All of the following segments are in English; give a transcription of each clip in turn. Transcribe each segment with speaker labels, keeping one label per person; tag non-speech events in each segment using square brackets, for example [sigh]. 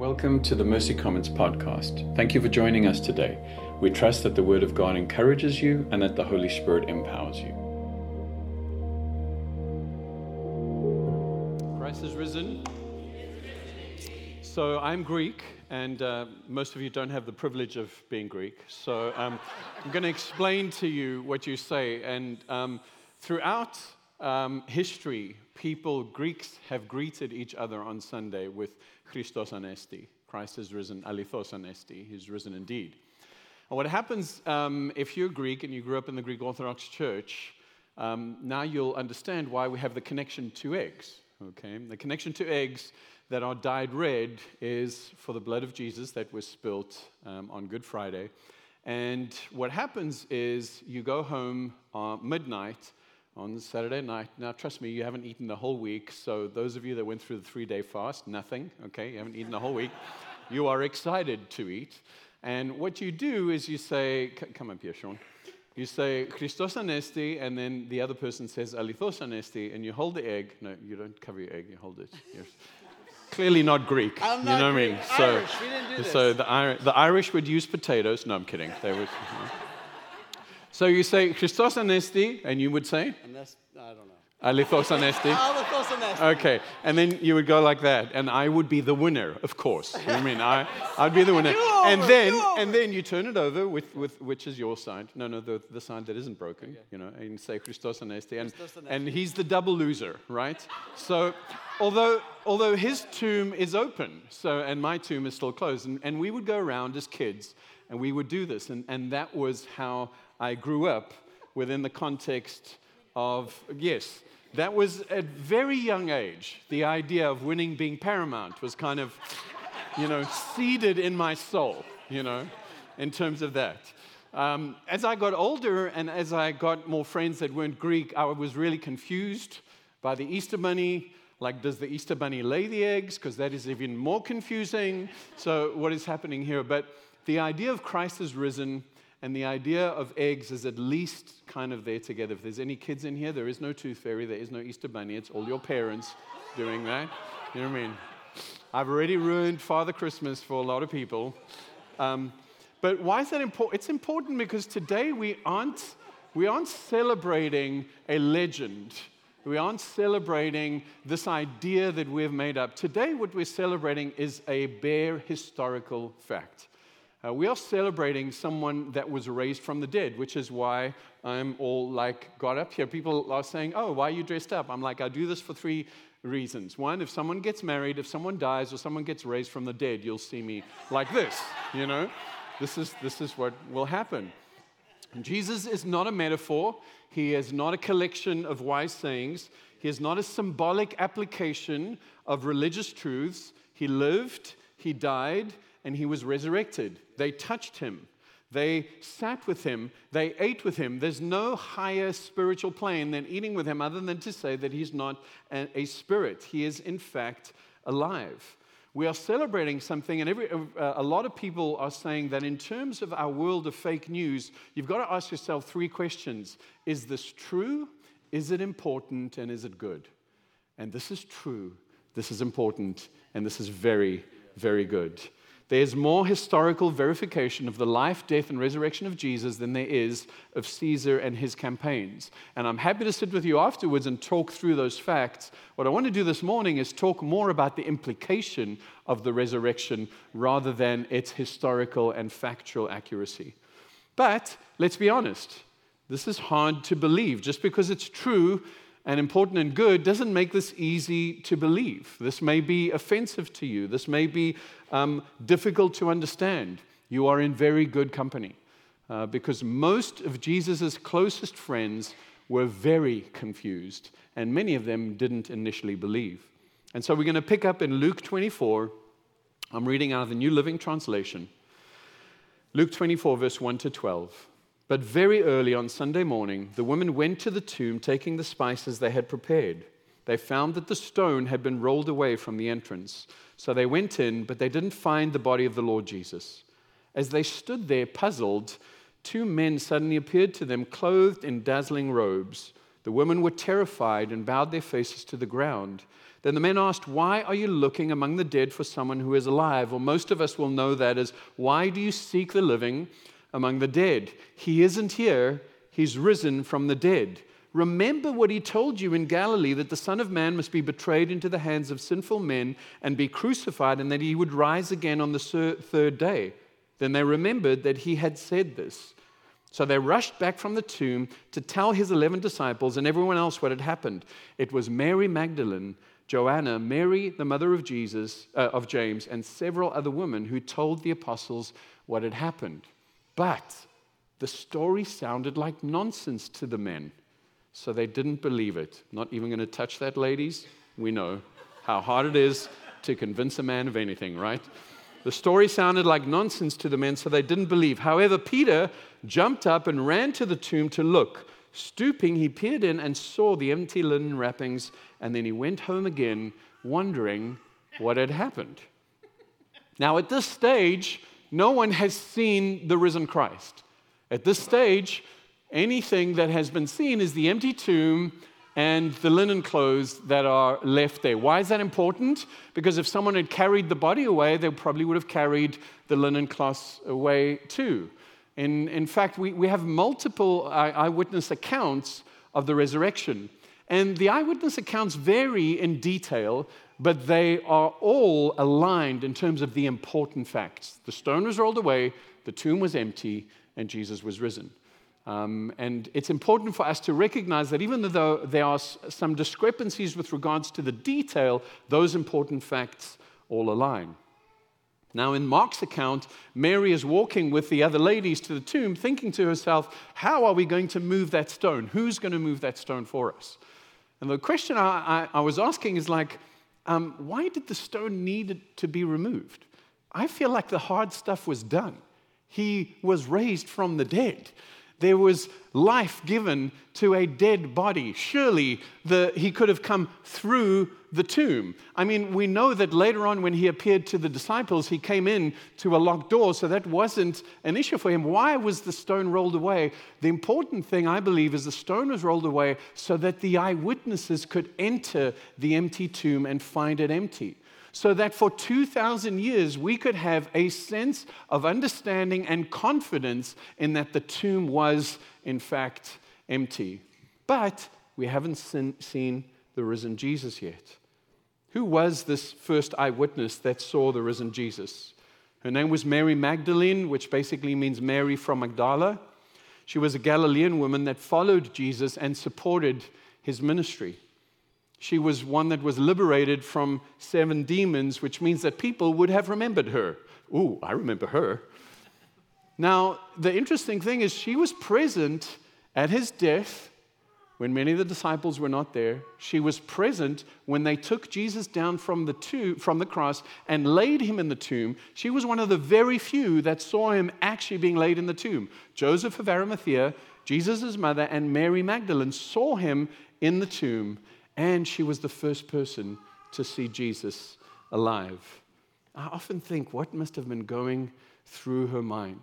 Speaker 1: Welcome to the Mercy Commons podcast. Thank you for joining us today. We trust that the Word of God encourages you and that the Holy Spirit empowers you.
Speaker 2: Christ is risen. So I'm Greek, and uh, most of you don't have the privilege of being Greek. So um, I'm going to explain to you what you say. And um, throughout um, history, people, Greeks, have greeted each other on Sunday with Christos Anesti. Christ is risen, alithos anesti. He's risen indeed. And what happens um, if you're Greek and you grew up in the Greek Orthodox Church, um, now you'll understand why we have the connection to eggs. Okay, the connection to eggs that are dyed red is for the blood of Jesus that was spilt um, on Good Friday. And what happens is you go home uh, midnight on Saturday night. Now, trust me, you haven't eaten the whole week. So, those of you that went through the three day fast, nothing, okay? You haven't eaten the whole week. [laughs] You are excited to eat. And what you do is you say, come up here, Sean. You say, Christos anesti, and then the other person says, Alithos anesti, and you hold the egg. No, you don't cover your egg, you hold it. You're clearly not Greek.
Speaker 3: I'm
Speaker 2: you
Speaker 3: not
Speaker 2: know what I
Speaker 3: Greek.
Speaker 2: mean? So,
Speaker 3: Irish. We didn't do
Speaker 2: so
Speaker 3: this.
Speaker 2: the, the Irish would use potatoes. No, I'm kidding. They would. So you say Christos anesti, and you would say
Speaker 3: And I don't know.
Speaker 2: Alithos anesti. [laughs]
Speaker 3: Alithos anesti.
Speaker 2: Okay, and then you would go like that, and I would be the winner, of course. You know I mean, I, I'd be the winner, [laughs] and then and then you turn it over with, with which is your side. No, no, the, the side that isn't broken. You know, and say Christos anesti, and
Speaker 3: Christos anesti.
Speaker 2: and he's the double loser, right? So, although although his tomb is open, so and my tomb is still closed, and, and we would go around as kids, and we would do this, and and that was how I grew up within the context of yes that was at very young age the idea of winning being paramount was kind of you know seeded in my soul you know in terms of that. Um, as i got older and as i got more friends that weren't greek i was really confused by the easter bunny. Like does the easter bunny lay the eggs? Because that is even more confusing. So what is happening here? But the idea of christ is risen and the idea of eggs is at least kind of there together. If there's any kids in here, there is no tooth fairy, there is no Easter bunny. It's all your parents doing that. You know what I mean? I've already ruined Father Christmas for a lot of people. Um, but why is that important? It's important because today we aren't, we aren't celebrating a legend. We aren't celebrating this idea that we've made up. Today, what we're celebrating is a bare historical fact. Uh, we are celebrating someone that was raised from the dead, which is why I'm all like got up here. People are saying, Oh, why are you dressed up? I'm like, I do this for three reasons. One, if someone gets married, if someone dies, or someone gets raised from the dead, you'll see me like this, [laughs] you know? This is, this is what will happen. Jesus is not a metaphor. He is not a collection of wise sayings. He is not a symbolic application of religious truths. He lived, he died, and he was resurrected. They touched him. They sat with him. They ate with him. There's no higher spiritual plane than eating with him, other than to say that he's not a, a spirit. He is, in fact, alive. We are celebrating something, and every, uh, a lot of people are saying that in terms of our world of fake news, you've got to ask yourself three questions Is this true? Is it important? And is it good? And this is true, this is important, and this is very, very good. There's more historical verification of the life, death, and resurrection of Jesus than there is of Caesar and his campaigns. And I'm happy to sit with you afterwards and talk through those facts. What I want to do this morning is talk more about the implication of the resurrection rather than its historical and factual accuracy. But let's be honest, this is hard to believe. Just because it's true and important and good doesn't make this easy to believe. This may be offensive to you. This may be um, difficult to understand. You are in very good company uh, because most of Jesus' closest friends were very confused, and many of them didn't initially believe. And so we're going to pick up in Luke 24. I'm reading out of the New Living Translation. Luke 24, verse 1 to 12. But very early on Sunday morning, the women went to the tomb taking the spices they had prepared. They found that the stone had been rolled away from the entrance. So they went in, but they didn't find the body of the Lord Jesus. As they stood there puzzled, two men suddenly appeared to them, clothed in dazzling robes. The women were terrified and bowed their faces to the ground. Then the men asked, Why are you looking among the dead for someone who is alive? Or most of us will know that as, Why do you seek the living among the dead? He isn't here, he's risen from the dead. Remember what he told you in Galilee that the Son of Man must be betrayed into the hands of sinful men and be crucified, and that he would rise again on the third day. Then they remembered that he had said this. So they rushed back from the tomb to tell his 11 disciples and everyone else what had happened. It was Mary Magdalene, Joanna, Mary, the mother of Jesus, uh, of James, and several other women who told the apostles what had happened. But the story sounded like nonsense to the men, so they didn't believe it. Not even going to touch that, ladies. We know how hard it is to convince a man of anything, right? The story sounded like nonsense to the men, so they didn't believe. However, Peter jumped up and ran to the tomb to look. Stooping, he peered in and saw the empty linen wrappings, and then he went home again, wondering what had happened. Now, at this stage, no one has seen the risen Christ. At this stage, anything that has been seen is the empty tomb and the linen clothes that are left there. Why is that important? Because if someone had carried the body away, they probably would have carried the linen cloths away too. In, in fact, we, we have multiple eyewitness accounts of the resurrection. And the eyewitness accounts vary in detail, but they are all aligned in terms of the important facts. The stone was rolled away, the tomb was empty, and Jesus was risen. Um, and it's important for us to recognize that even though there are some discrepancies with regards to the detail, those important facts all align. Now, in Mark's account, Mary is walking with the other ladies to the tomb, thinking to herself, How are we going to move that stone? Who's going to move that stone for us? And the question I, I, I was asking is like, um, why did the stone need to be removed? I feel like the hard stuff was done. He was raised from the dead. There was life given to a dead body. Surely the, he could have come through the tomb. I mean, we know that later on when he appeared to the disciples, he came in to a locked door, so that wasn't an issue for him. Why was the stone rolled away? The important thing, I believe, is the stone was rolled away so that the eyewitnesses could enter the empty tomb and find it empty so that for 2,000 years we could have a sense of understanding and confidence in that the tomb was, in fact, empty. But we haven't seen the risen Jesus yet. Who was this first eyewitness that saw the risen Jesus? Her name was Mary Magdalene, which basically means Mary from Magdala. She was a Galilean woman that followed Jesus and supported his ministry. She was one that was liberated from seven demons, which means that people would have remembered her. Ooh, I remember her. Now, the interesting thing is, she was present at his death when many of the disciples were not there. She was present when they took Jesus down from the, tomb, from the cross and laid him in the tomb. She was one of the very few that saw him actually being laid in the tomb. Joseph of Arimathea, Jesus' mother, and Mary Magdalene saw him in the tomb and she was the first person to see Jesus alive. I often think, what must have been going through her mind?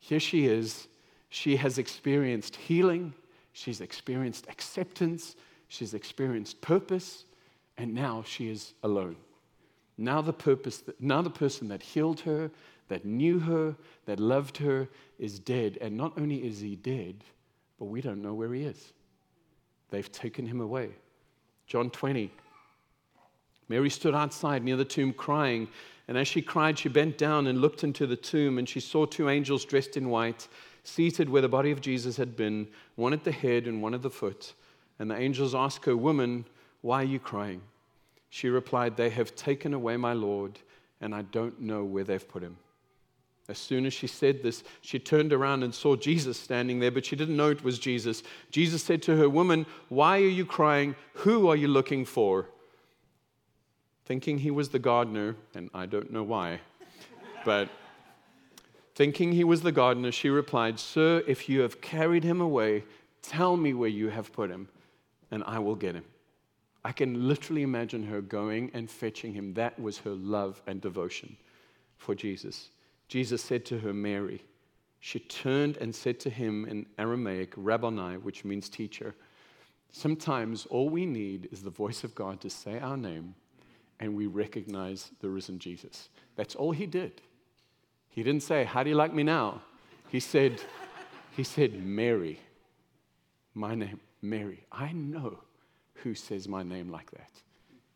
Speaker 2: Here she is. She has experienced healing, she's experienced acceptance, she's experienced purpose, and now she is alone. Now the purpose, that, now the person that healed her, that knew her, that loved her, is dead. And not only is he dead, but we don't know where he is. They've taken him away. John 20. Mary stood outside near the tomb crying, and as she cried, she bent down and looked into the tomb, and she saw two angels dressed in white, seated where the body of Jesus had been, one at the head and one at the foot. And the angels asked her, Woman, why are you crying? She replied, They have taken away my Lord, and I don't know where they've put him. As soon as she said this, she turned around and saw Jesus standing there, but she didn't know it was Jesus. Jesus said to her, Woman, why are you crying? Who are you looking for? Thinking he was the gardener, and I don't know why, but thinking he was the gardener, she replied, Sir, if you have carried him away, tell me where you have put him, and I will get him. I can literally imagine her going and fetching him. That was her love and devotion for Jesus. Jesus said to her, Mary. She turned and said to him in Aramaic, Rabboni, which means teacher. Sometimes all we need is the voice of God to say our name and we recognize the risen Jesus. That's all he did. He didn't say, How do you like me now? He said, he said, Mary. My name, Mary. I know who says my name like that.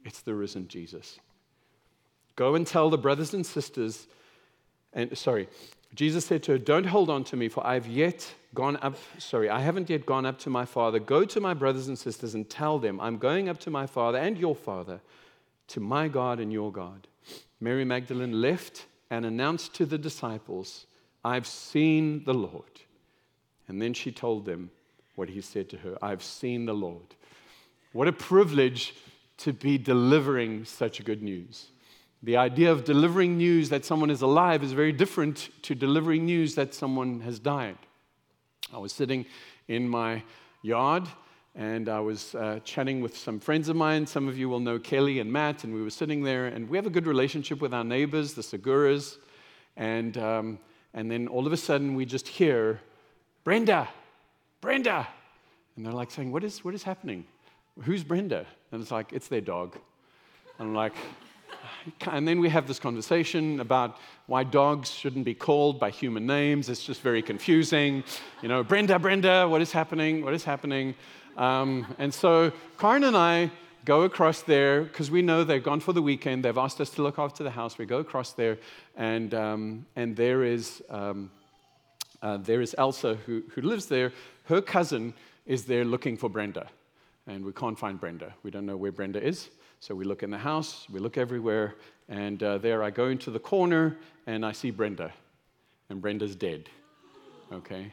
Speaker 2: It's the risen Jesus. Go and tell the brothers and sisters, and sorry, Jesus said to her, Don't hold on to me, for I've yet gone up, sorry, I haven't yet gone up to my Father. Go to my brothers and sisters and tell them, I'm going up to my Father and your Father, to my God and your God. Mary Magdalene left and announced to the disciples, I've seen the Lord. And then she told them what he said to her I've seen the Lord. What a privilege to be delivering such good news. The idea of delivering news that someone is alive is very different to delivering news that someone has died. I was sitting in my yard and I was uh, chatting with some friends of mine. Some of you will know Kelly and Matt, and we were sitting there, and we have a good relationship with our neighbors, the Seguras. And, um, and then all of a sudden, we just hear, Brenda, Brenda. And they're like saying, What is, what is happening? Who's Brenda? And it's like, It's their dog. And I'm like, and then we have this conversation about why dogs shouldn't be called by human names. It's just very confusing. You know, Brenda, Brenda, what is happening? What is happening? Um, and so Karen and I go across there because we know they've gone for the weekend. They've asked us to look after the house. We go across there, and, um, and there, is, um, uh, there is Elsa who, who lives there. Her cousin is there looking for Brenda, and we can't find Brenda. We don't know where Brenda is. So we look in the house, we look everywhere, and uh, there I go into the corner and I see Brenda, and Brenda's dead. Okay?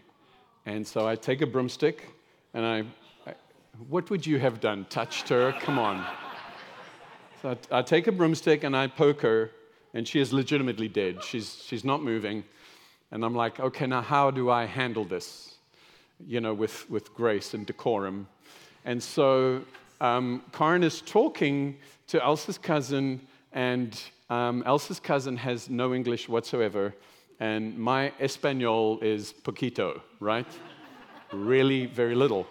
Speaker 2: And so I take a broomstick and I what would you have done? Touched her? Come on. So I, I, take a broomstick and I poke her, and she is legitimately dead. She's, she's not moving. And I'm like, okay, now how do I handle this? You know, with, with grace and decorum. And so um, Karen is talking to Elsa's cousin, and um, Elsa's cousin has no English whatsoever. And my Espanol is poquito, right? [laughs] really, very little.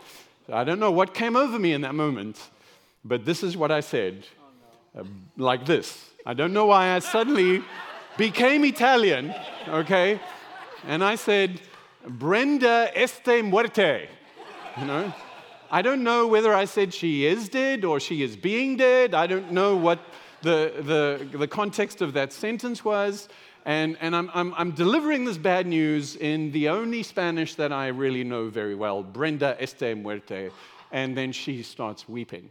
Speaker 2: I don't know what came over me in that moment, but this is what I said. Uh, like this. I don't know why I suddenly became Italian, okay? And I said, Brenda este muerte. You know? I don't know whether I said she is dead or she is being dead. I don't know what the, the, the context of that sentence was. And, and I'm, I'm, I'm, delivering this bad news in the only Spanish that I really know very well, Brenda este muerte. And then she starts weeping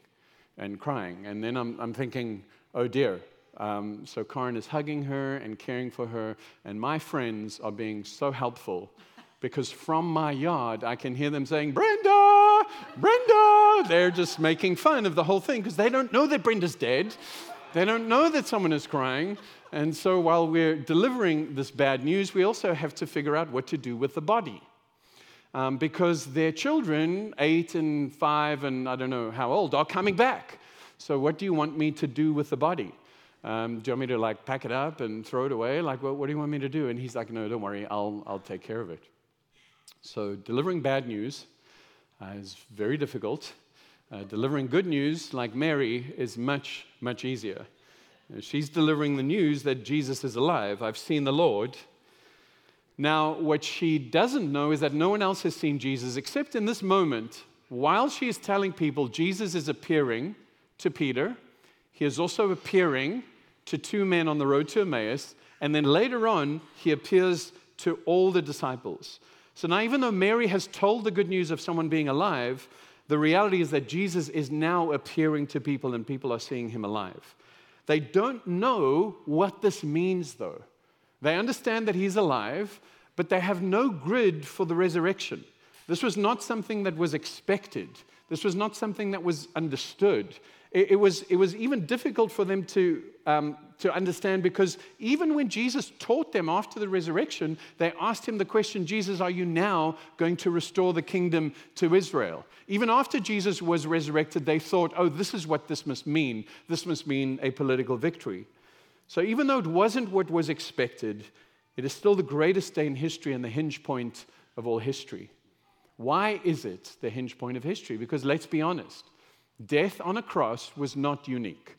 Speaker 2: and crying. And then I'm, I'm thinking, oh dear. Um, so Karen is hugging her and caring for her. And my friends are being so helpful because from my yard, I can hear them saying, Brenda, Brenda. They're just making fun of the whole thing because they don't know that Brenda's dead. They don't know that someone is crying. And so while we're delivering this bad news, we also have to figure out what to do with the body. Um, because their children, eight and five, and I don't know how old, are coming back. So, what do you want me to do with the body? Um, do you want me to like pack it up and throw it away? Like, well, what do you want me to do? And he's like, no, don't worry, I'll, I'll take care of it. So, delivering bad news is very difficult. Uh, delivering good news, like Mary, is much, much easier. She's delivering the news that Jesus is alive. I've seen the Lord. Now, what she doesn't know is that no one else has seen Jesus except in this moment, while she is telling people Jesus is appearing to Peter, he is also appearing to two men on the road to Emmaus, and then later on, he appears to all the disciples. So now, even though Mary has told the good news of someone being alive, the reality is that Jesus is now appearing to people and people are seeing him alive. They don't know what this means, though. They understand that he's alive, but they have no grid for the resurrection. This was not something that was expected. This was not something that was understood. It, it was, it was even difficult for them to, um, to understand because even when Jesus taught them after the resurrection, they asked him the question Jesus, are you now going to restore the kingdom to Israel? Even after Jesus was resurrected, they thought, oh, this is what this must mean. This must mean a political victory. So even though it wasn't what was expected, it is still the greatest day in history and the hinge point of all history. Why is it the hinge point of history? Because let's be honest, death on a cross was not unique.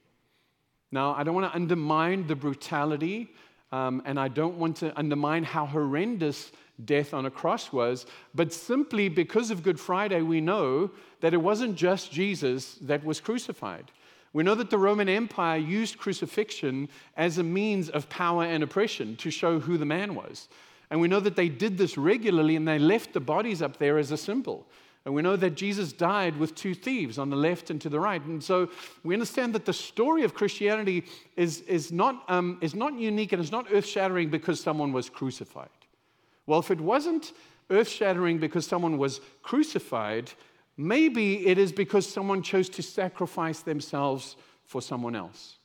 Speaker 2: Now, I don't want to undermine the brutality, um, and I don't want to undermine how horrendous death on a cross was, but simply because of Good Friday, we know that it wasn't just Jesus that was crucified. We know that the Roman Empire used crucifixion as a means of power and oppression to show who the man was. And we know that they did this regularly and they left the bodies up there as a symbol. And we know that Jesus died with two thieves on the left and to the right. And so we understand that the story of Christianity is, is, not, um, is not unique and it's not earth shattering because someone was crucified. Well, if it wasn't earth shattering because someone was crucified, maybe it is because someone chose to sacrifice themselves for someone else.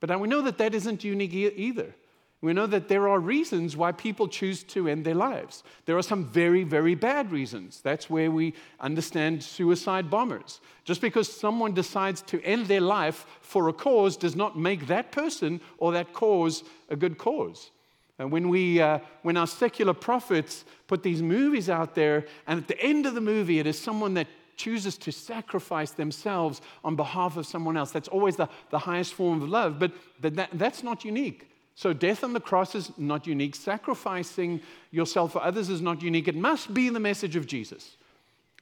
Speaker 2: But now we know that that isn't unique either. We know that there are reasons why people choose to end their lives. There are some very, very bad reasons. That's where we understand suicide bombers. Just because someone decides to end their life for a cause does not make that person or that cause a good cause. And when, we, uh, when our secular prophets put these movies out there, and at the end of the movie, it is someone that chooses to sacrifice themselves on behalf of someone else. That's always the, the highest form of love, but that, that's not unique. So, death on the cross is not unique. Sacrificing yourself for others is not unique. It must be the message of Jesus.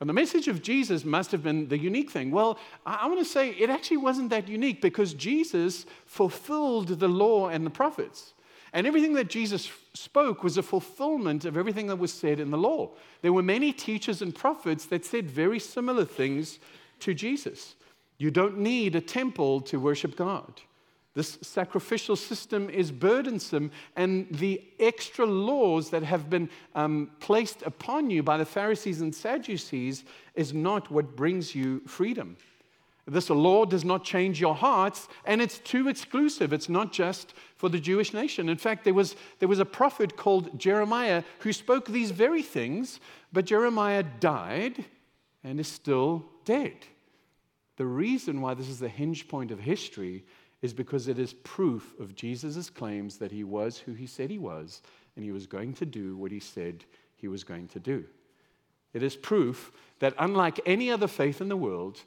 Speaker 2: And the message of Jesus must have been the unique thing. Well, I, want to say it actually wasn't that unique because Jesus fulfilled the law and the prophets. And everything that Jesus spoke was a fulfillment of everything that was said in the law. There were many teachers and prophets that said very similar things to Jesus. You don't need a temple to worship God. This sacrificial system is burdensome, and the extra laws that have been um, placed upon you by the Pharisees and Sadducees is not what brings you freedom. This law does not change your hearts, and it's too exclusive. It's not just for the Jewish nation. In fact, there was, there was a prophet called Jeremiah who spoke these very things, but Jeremiah died and is still dead. The reason why this is the hinge point of history is because it is proof of Jesus' claims that he was who he said he was and he was going to do what he said he was going to do. It is proof that, unlike any other faith in the world,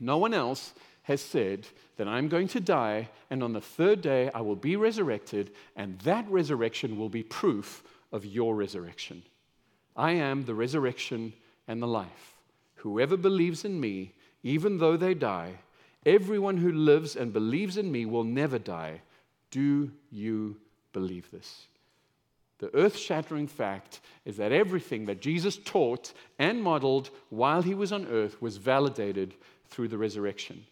Speaker 2: no one else has said that I'm going to die and on the third day I will be resurrected, and that resurrection will be proof of your resurrection. I am the resurrection and the life. Whoever believes in me, even though they die, Everyone who lives and believes in me will never die. Do you believe this? The earth shattering fact is that everything that Jesus taught and modeled while he was on earth was validated through the resurrection.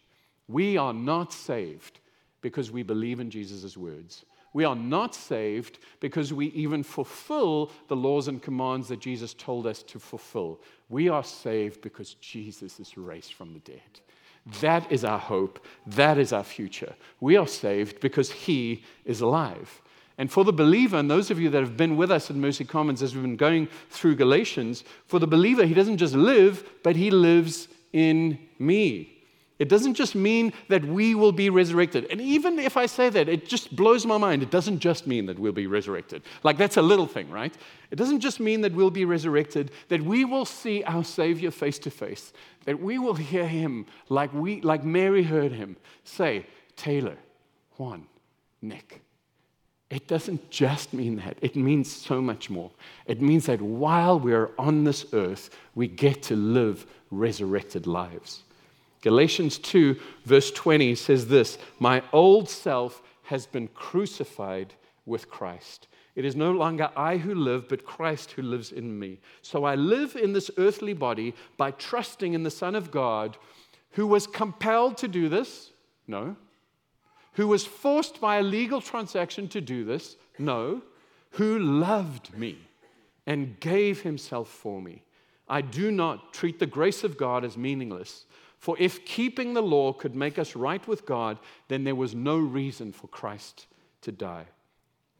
Speaker 2: We are not saved because we believe in Jesus' words. We are not saved because we even fulfill the laws and commands that Jesus told us to fulfill. We are saved because Jesus is raised from the dead. That is our hope. That is our future. We are saved because He is alive. And for the believer, and those of you that have been with us at Mercy Commons as we've been going through Galatians, for the believer, he doesn't just live, but he lives in me. It doesn't just mean that we will be resurrected. And even if I say that, it just blows my mind. It doesn't just mean that we'll be resurrected. Like that's a little thing, right? It doesn't just mean that we'll be resurrected, that we will see our Savior face to face, that we will hear him like, we, like Mary heard him say, Taylor, Juan, Nick. It doesn't just mean that, it means so much more. It means that while we're on this earth, we get to live resurrected lives. Galatians 2, verse 20 says this My old self has been crucified with Christ. It is no longer I who live, but Christ who lives in me. So I live in this earthly body by trusting in the Son of God, who was compelled to do this? No. Who was forced by a legal transaction to do this? No. Who loved me and gave himself for me. I do not treat the grace of God as meaningless. For if keeping the law could make us right with God, then there was no reason for Christ to die.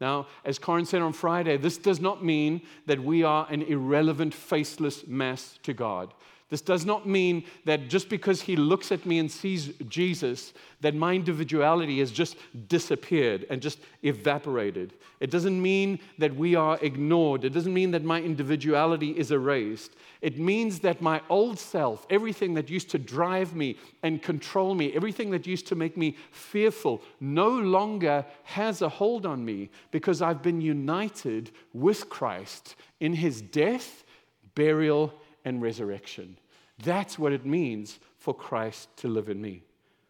Speaker 2: Now, as Corin said on Friday, this does not mean that we are an irrelevant, faceless mass to God. This does not mean that just because he looks at me and sees Jesus, that my individuality has just disappeared and just evaporated. It doesn't mean that we are ignored. It doesn't mean that my individuality is erased. It means that my old self, everything that used to drive me and control me, everything that used to make me fearful, no longer has a hold on me because I've been united with Christ in his death, burial, and resurrection. That's what it means for Christ to live in me.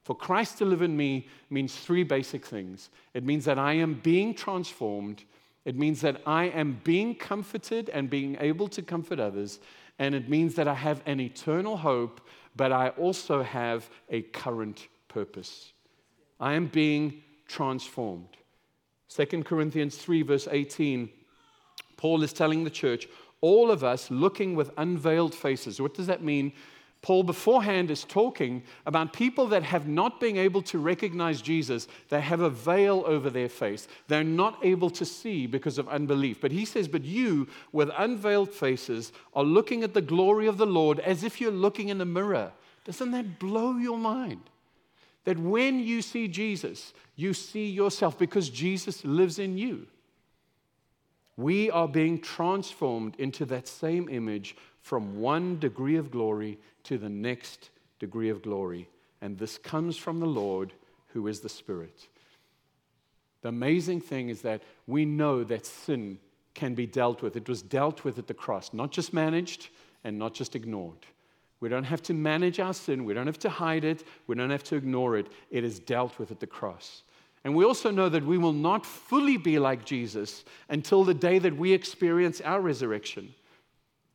Speaker 2: For Christ to live in me means three basic things it means that I am being transformed, it means that I am being comforted and being able to comfort others, and it means that I have an eternal hope, but I also have a current purpose. I am being transformed. 2 Corinthians 3, verse 18, Paul is telling the church, all of us looking with unveiled faces. What does that mean? Paul beforehand is talking about people that have not been able to recognize Jesus. They have a veil over their face. They're not able to see because of unbelief. But he says, But you, with unveiled faces, are looking at the glory of the Lord as if you're looking in a mirror. Doesn't that blow your mind? That when you see Jesus, you see yourself because Jesus lives in you. We are being transformed into that same image from one degree of glory to the next degree of glory. And this comes from the Lord who is the Spirit. The amazing thing is that we know that sin can be dealt with. It was dealt with at the cross, not just managed and not just ignored. We don't have to manage our sin, we don't have to hide it, we don't have to ignore it. It is dealt with at the cross. And we also know that we will not fully be like Jesus until the day that we experience our resurrection.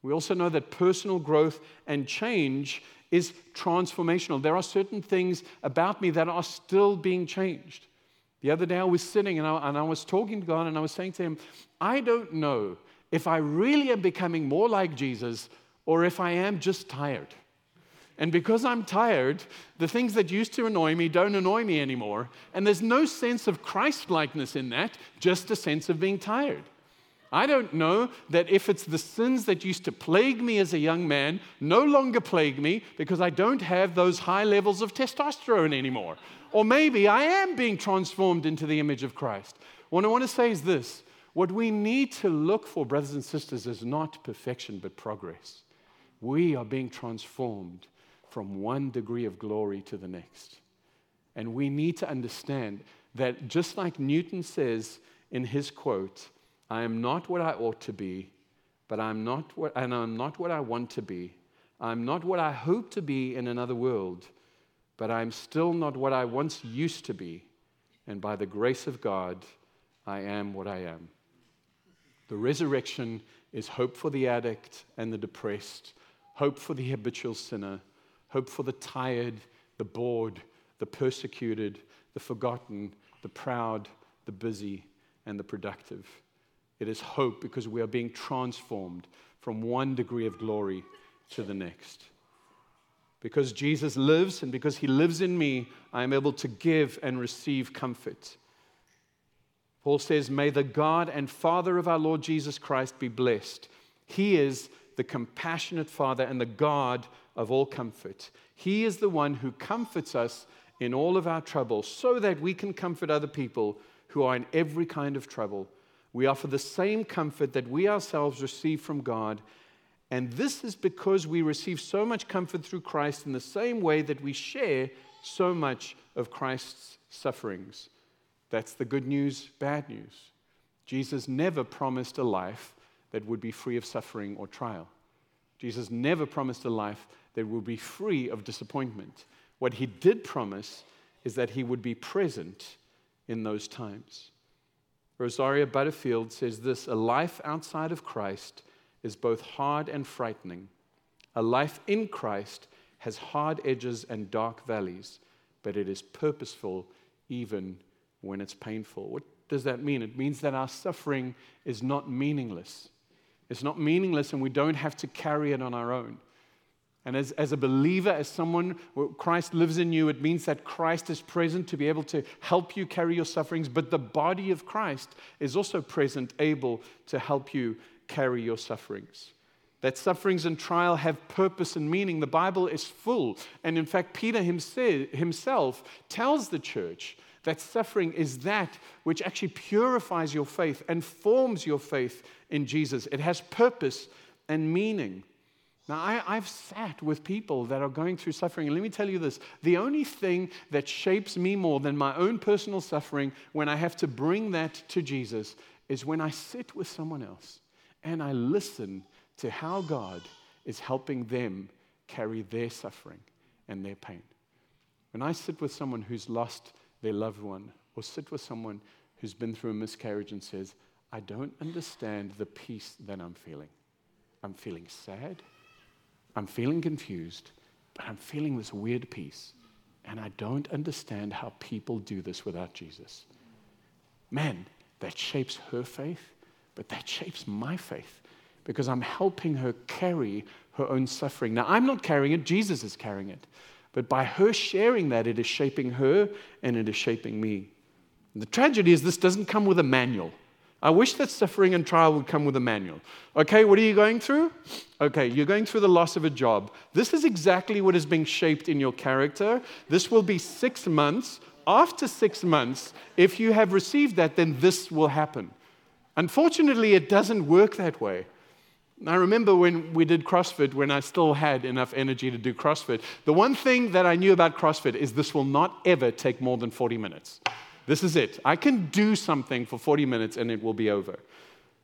Speaker 2: We also know that personal growth and change is transformational. There are certain things about me that are still being changed. The other day I was sitting and I, and I was talking to God and I was saying to Him, I don't know if I really am becoming more like Jesus or if I am just tired. And because I'm tired, the things that used to annoy me don't annoy me anymore. And there's no sense of Christ likeness in that, just a sense of being tired. I don't know that if it's the sins that used to plague me as a young man no longer plague me because I don't have those high levels of testosterone anymore. Or maybe I am being transformed into the image of Christ. What I want to say is this what we need to look for, brothers and sisters, is not perfection but progress. We are being transformed from one degree of glory to the next. And we need to understand that just like Newton says in his quote, I am not what I ought to be, but I'm not what, and I'm not what I want to be. I'm not what I hope to be in another world, but I'm still not what I once used to be. And by the grace of God, I am what I am. The resurrection is hope for the addict and the depressed, hope for the habitual sinner, hope for the tired, the bored, the persecuted, the forgotten, the proud, the busy, and the productive. It is hope because we are being transformed from one degree of glory to the next. Because Jesus lives and because he lives in me, I am able to give and receive comfort. Paul says, May the God and Father of our Lord Jesus Christ be blessed. He is the compassionate Father and the God of all comfort. He is the one who comforts us in all of our trouble so that we can comfort other people who are in every kind of trouble we offer the same comfort that we ourselves receive from God. And this is because we receive so much comfort through Christ in the same way that we share so much of Christ's sufferings. That's the good news, bad news. Jesus never promised a life that would be free of suffering or trial. Jesus never promised a life that will be free of disappointment. What he did promise is that he would be present in those times. Rosaria Butterfield says this a life outside of Christ is both hard and frightening. A life in Christ has hard edges and dark valleys, but it is purposeful even when it's painful. What does that mean? It means that our suffering is not meaningless. It's not meaningless, and we don't have to carry it on our own. And as, as a believer, as someone, Christ lives in you, it means that Christ is present to be able to help you carry your sufferings, but the body of Christ is also present, able to help you carry your sufferings. that sufferings and trial have purpose and meaning. The Bible is full. And in fact, Peter himself tells the church that suffering is that which actually purifies your faith and forms your faith in Jesus. It has purpose and meaning. Now, I, have sat with people that are going through suffering, and let me tell you this the only thing that shapes me more than my own personal suffering when I have to bring that to Jesus is when I sit with someone else and I listen to how God is helping them carry their suffering and their pain. When I sit with someone who's lost their loved one, or sit with someone who's been through a miscarriage and says, I don't understand the peace that I'm feeling. I'm feeling sad. I'm feeling confused, but I'm feeling this weird peace. And I don't understand how people do this without Jesus. Man, that shapes her faith, but that shapes my faith because I'm helping her carry her own suffering. Now, I'm not carrying it, Jesus is carrying it. But by her sharing that, it is shaping her and it is shaping me. And the tragedy is, this doesn't come with a manual. I wish that suffering and trial would come with a manual. Okay, what are you going through? Okay, you're going through the loss of a job. This is exactly what is being shaped in your character. This will be six months. After six months, if you have received that, then this will happen. Unfortunately, it doesn't work that way. I remember when we did CrossFit, when I still had enough energy to do CrossFit, the one thing that I knew about CrossFit is this will not ever take more than 40 minutes. This is it. I can do something for 40 minutes and it will be over.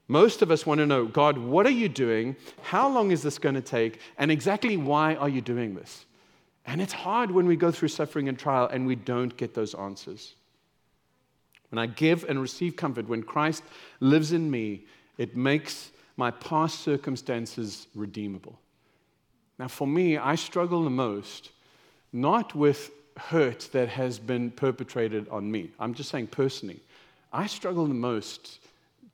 Speaker 2: Most of us want to know God, what are you doing? How long is this going to take? And exactly why are you doing this? And it's hard when we go through suffering and trial and we don't get those answers. When I give and receive comfort, when Christ lives in me, it makes my past circumstances redeemable. Now, for me, I struggle the most not with hurt that has been perpetrated on me. I'm just saying personally. I struggle the most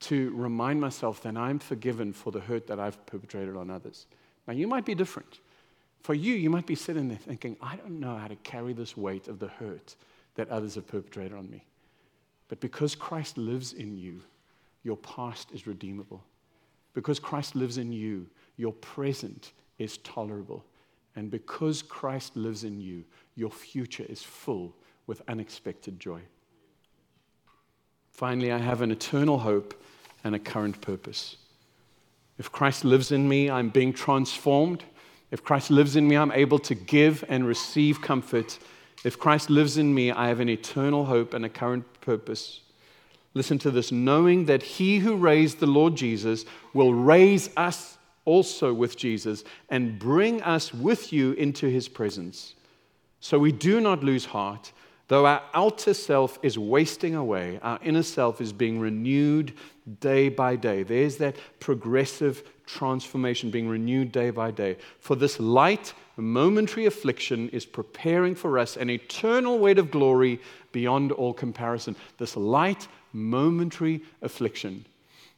Speaker 2: to remind myself that I'm forgiven for the hurt that I've perpetrated on others. Now, you might be different. For you, you might be sitting there thinking, I don't know how to carry this weight of the hurt that others have perpetrated on me. But because Christ lives in you, your past is redeemable. Because Christ lives in you, your present is tolerable. And because Christ lives in you, your future is full with unexpected joy. Finally, I have an eternal hope and a current purpose. If Christ lives in me, I'm being transformed. If Christ lives in me, I'm able to give and receive comfort. If Christ lives in me, I have an eternal hope and a current purpose. Listen to this knowing that he who raised the Lord Jesus will raise us also with Jesus and bring us with you into his presence. So we do not lose heart. Though our outer self is wasting away, our inner self is being renewed day by day. There's that progressive transformation being renewed day by day. For this light, momentary affliction is preparing for us an eternal weight of glory beyond all comparison. This light, momentary affliction.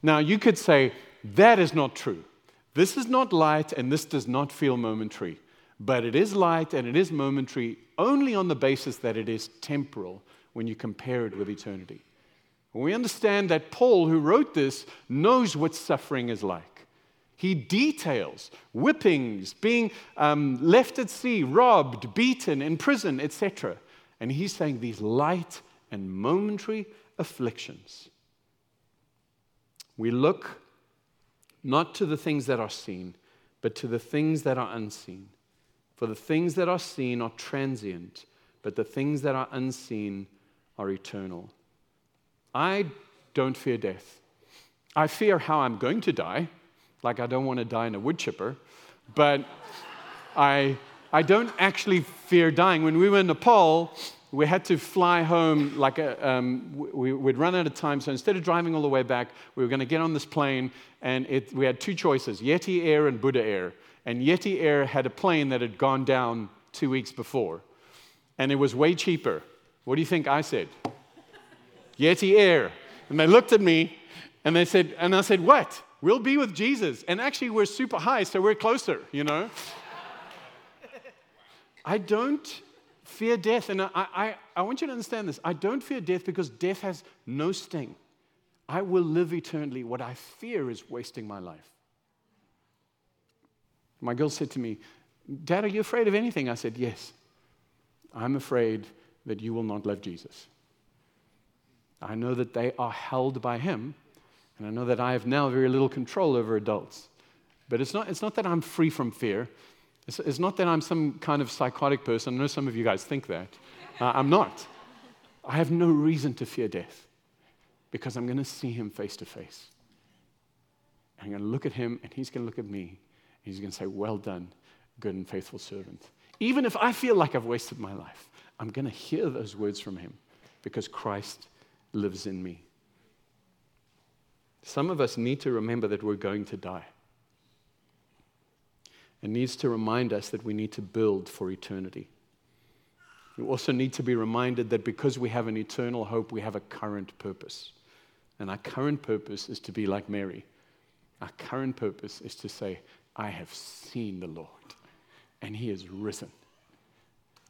Speaker 2: Now, you could say, that is not true. This is not light and this does not feel momentary. But it is light and it is momentary only on the basis that it is temporal when you compare it with eternity. We understand that Paul, who wrote this, knows what suffering is like. He details whippings, being um, left at sea, robbed, beaten, in prison, etc. And he's saying these light and momentary afflictions. We look not to the things that are seen, but to the things that are unseen. For the things that are seen are transient, but the things that are unseen are eternal. I don't fear death. I fear how I'm going to die, like I don't want to die in a wood chipper, but I, I don't actually fear dying. When we were in Nepal, we had to fly home like a, um, we, would run out of time. So instead of driving all the way back, we were going to get on this plane, and it, we had two choices Yeti Air and Buddha Air. And Yeti Air had a plane that had gone down two weeks before, and it was way cheaper. What do you think I said? Yeti Air. And they looked at me, and they said, and I said, what? We'll be with Jesus. And actually, we're super high, so we're closer, you know? I don't fear death. And I, I, I want you to understand this. I don't fear death because death has no sting. I will live eternally. What I fear is wasting my life. My girl said to me, Dad, are you afraid of anything? I said, Yes. I'm afraid that you will not love Jesus. I know that they are held by Him, and I know that I have now very little control over adults. But it's not, it's not that I'm free from fear. It's, it's not that I'm some kind of psychotic person. I know some of you guys think that. Uh, I'm not. I have no reason to fear death because I'm going to see Him face to face. I'm going to look at Him, and He's going to look at me. And He's going to say, Well done, good and faithful servant. Even if I feel like I've wasted my life, I'm going to hear those words from him because Christ lives in me. Some of us need to remember that we're going to die. It needs to remind us that we need to build for eternity. We also need to be reminded that because we have an eternal hope, we have a current purpose. And our current purpose is to be like Mary. Our current purpose is to say, I have seen the Lord and he is risen.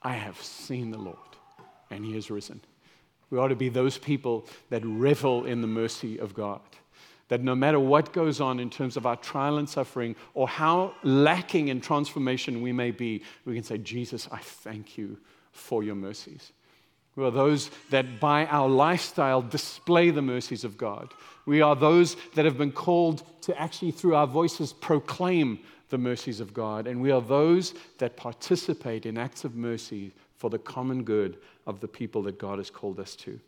Speaker 2: I have seen the Lord, and he is risen. We ought to be those people that revel in the mercy of God. That no matter what goes on in terms of our trial and suffering, or how lacking in transformation we may be, we can say, Jesus, I thank you for your mercies. We are those that by our lifestyle display the mercies of God. We are those that have been called to actually, through our voices, proclaim the mercies of God. And we are those that participate in acts of mercy for the common good of the people that God has called us to.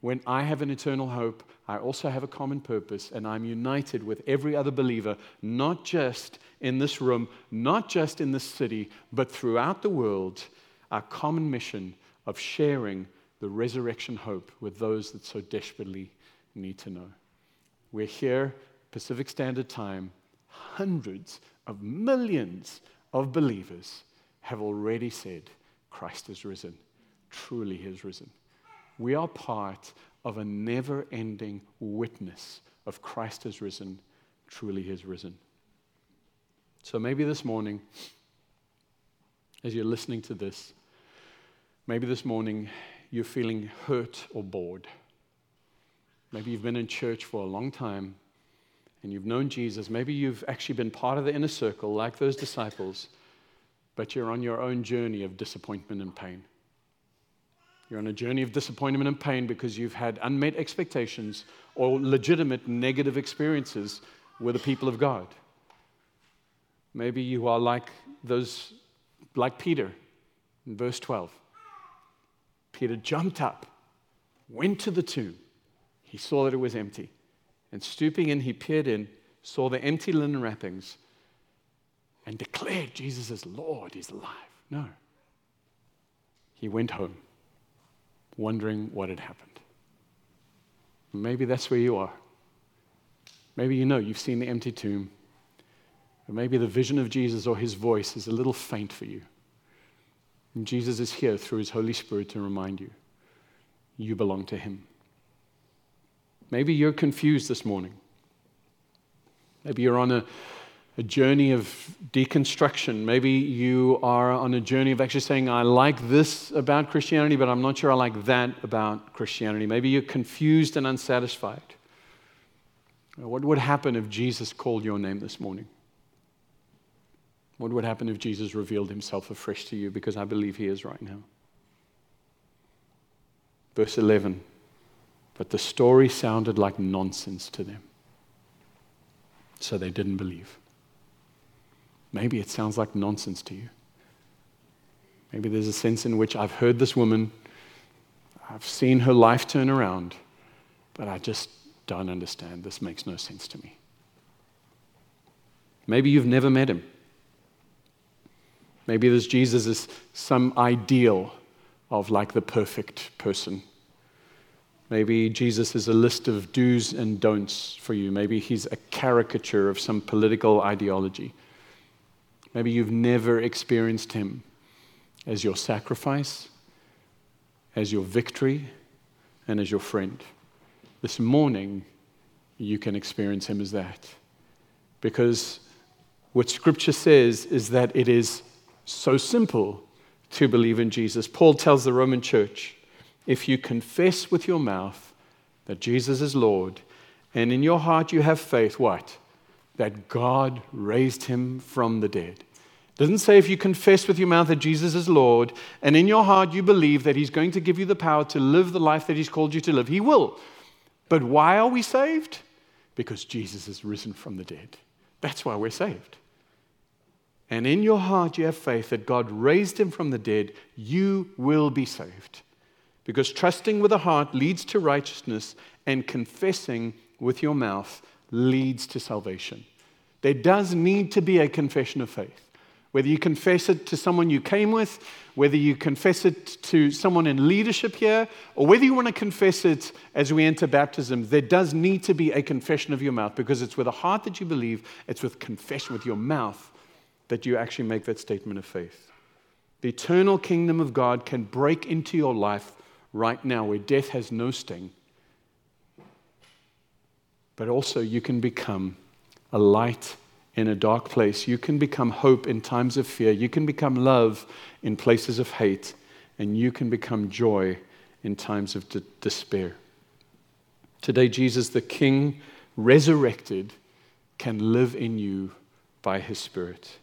Speaker 2: When I have an eternal hope, I also have a common purpose, and I'm united with every other believer, not just in this room, not just in this city, but throughout the world, our common mission of sharing the resurrection hope with those that so desperately need to know. We're here, Pacific Standard Time, hundreds of millions of believers have already said, Christ is risen. Truly, he is risen. We are part of a never ending witness of Christ has risen. Truly, has risen. So maybe this morning, as you're listening to this, maybe this morning you're feeling hurt or bored. Maybe you've been in church for a long time and you've known Jesus, maybe you've actually been part of the inner circle like those disciples, but you're on your own journey of disappointment and pain. You're on a journey of disappointment and pain because you've had unmet expectations or legitimate negative experiences with the people of God. Maybe you are like those, like Peter in verse 12. Peter jumped up, went to the tomb. He saw that it was empty. And stooping in, he peered in, saw the empty linen wrappings, and declared Jesus is Lord, he's alive. No. He went home, wondering what had happened. Maybe that's where you are. Maybe you know you've seen the empty tomb. Or maybe the vision of Jesus or his voice is a little faint for you. And Jesus is here through his Holy Spirit to remind you you belong to him. Maybe you're confused this morning. Maybe you're on a, a journey of deconstruction. Maybe you are on a journey of actually saying, I like this about Christianity, but I'm not sure I like that about Christianity. Maybe you're confused and unsatisfied. What would happen if Jesus called your name this morning? What would happen if Jesus revealed himself afresh to you? Because I believe he is right now. Verse 11. But the story sounded like nonsense to them. So they didn't believe. Maybe it sounds like nonsense to you. Maybe there's a sense in which I've heard this woman, I've seen her life turn around, but I just don't understand. This makes no sense to me. Maybe you've never met him. Maybe this Jesus is some ideal of like the perfect person Maybe Jesus is a list of do's and don'ts for you. Maybe he's a caricature of some political ideology. Maybe you've never experienced him as your sacrifice, as your victory, and as your friend. This morning, you can experience him as that. Because what Scripture says is that it is so simple to believe in Jesus. Paul tells the Roman church, if you confess with your mouth that Jesus is Lord, and in your heart you have faith, what? that God raised him from the dead. Doesn't say if you confess with your mouth that Jesus is Lord and in your heart you believe that he's going to give you the power to live the life that he's called you to live. He will. But why are we saved? Because Jesus has risen from the dead. That's why we're saved. And in your heart you have faith that God raised him from the dead, you will be saved. Because trusting with the heart leads to righteousness, and confessing with your mouth leads to salvation. There does need to be a confession of faith. Whether you confess it to someone you came with, whether you confess it to someone in leadership here, or whether you want to confess it as we enter baptism, there does need to be a confession of your mouth because it's with a heart that you believe, it's with confession with your mouth that you actually make that statement of faith. The eternal kingdom of God can break into your life right now where death has no sting. But also, you can become a light in a dark place. You can become hope in times of fear. You can become love in places of hate. And you can become joy in times of de- despair. Today, Jesus, the King, resurrected, can live in you by his Spirit.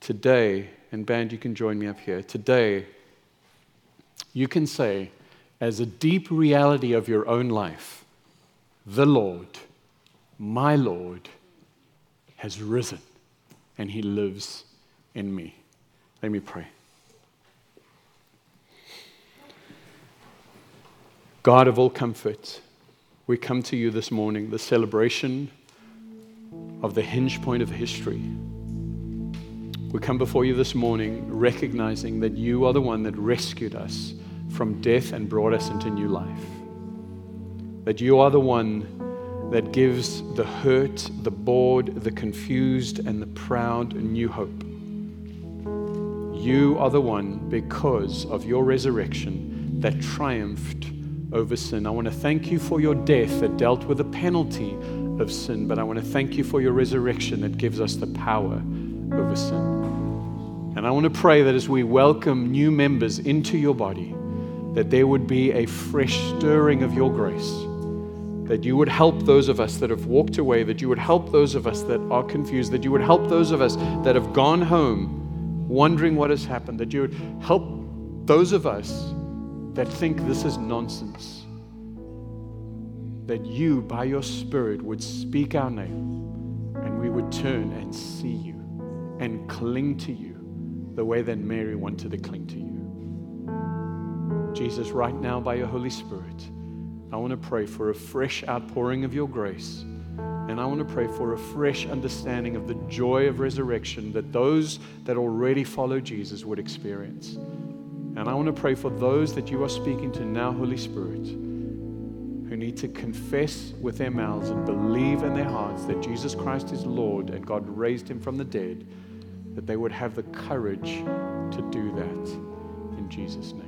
Speaker 2: Today, and band, you can join me up here. Today, you can say, as a deep reality of your own life, the Lord, my Lord, has risen and he lives in me. Let me pray. God of all comfort, we come to you this morning, the celebration of the hinge point of history. We come before you this morning recognizing that you are the one that rescued us from death and brought us into new life. That you are the one that gives the hurt, the bored, the confused, and the proud new hope. You are the one, because of your resurrection, that triumphed over sin. I want to thank you for your death that dealt with the penalty of sin, but I want to thank you for your resurrection that gives us the power over sin. And I want to pray that as we welcome new members into your body, that there would be a fresh stirring of your grace. That you would help those of us that have walked away, that you would help those of us that are confused, that you would help those of us that have gone home wondering what has happened, that you would help those of us that think this is nonsense. That you, by your Spirit, would speak our name and we would turn and see you and cling to you the way that Mary wanted to cling to you. Jesus, right now, by your Holy Spirit, I want to pray for a fresh outpouring of your grace. And I want to pray for a fresh understanding of the joy of resurrection that those that already follow Jesus would experience. And I want to pray for those that you are speaking to now, Holy Spirit, who need to confess with their mouths and believe in their hearts that Jesus Christ is Lord and God raised him from the dead, that they would have the courage to do that in Jesus' name.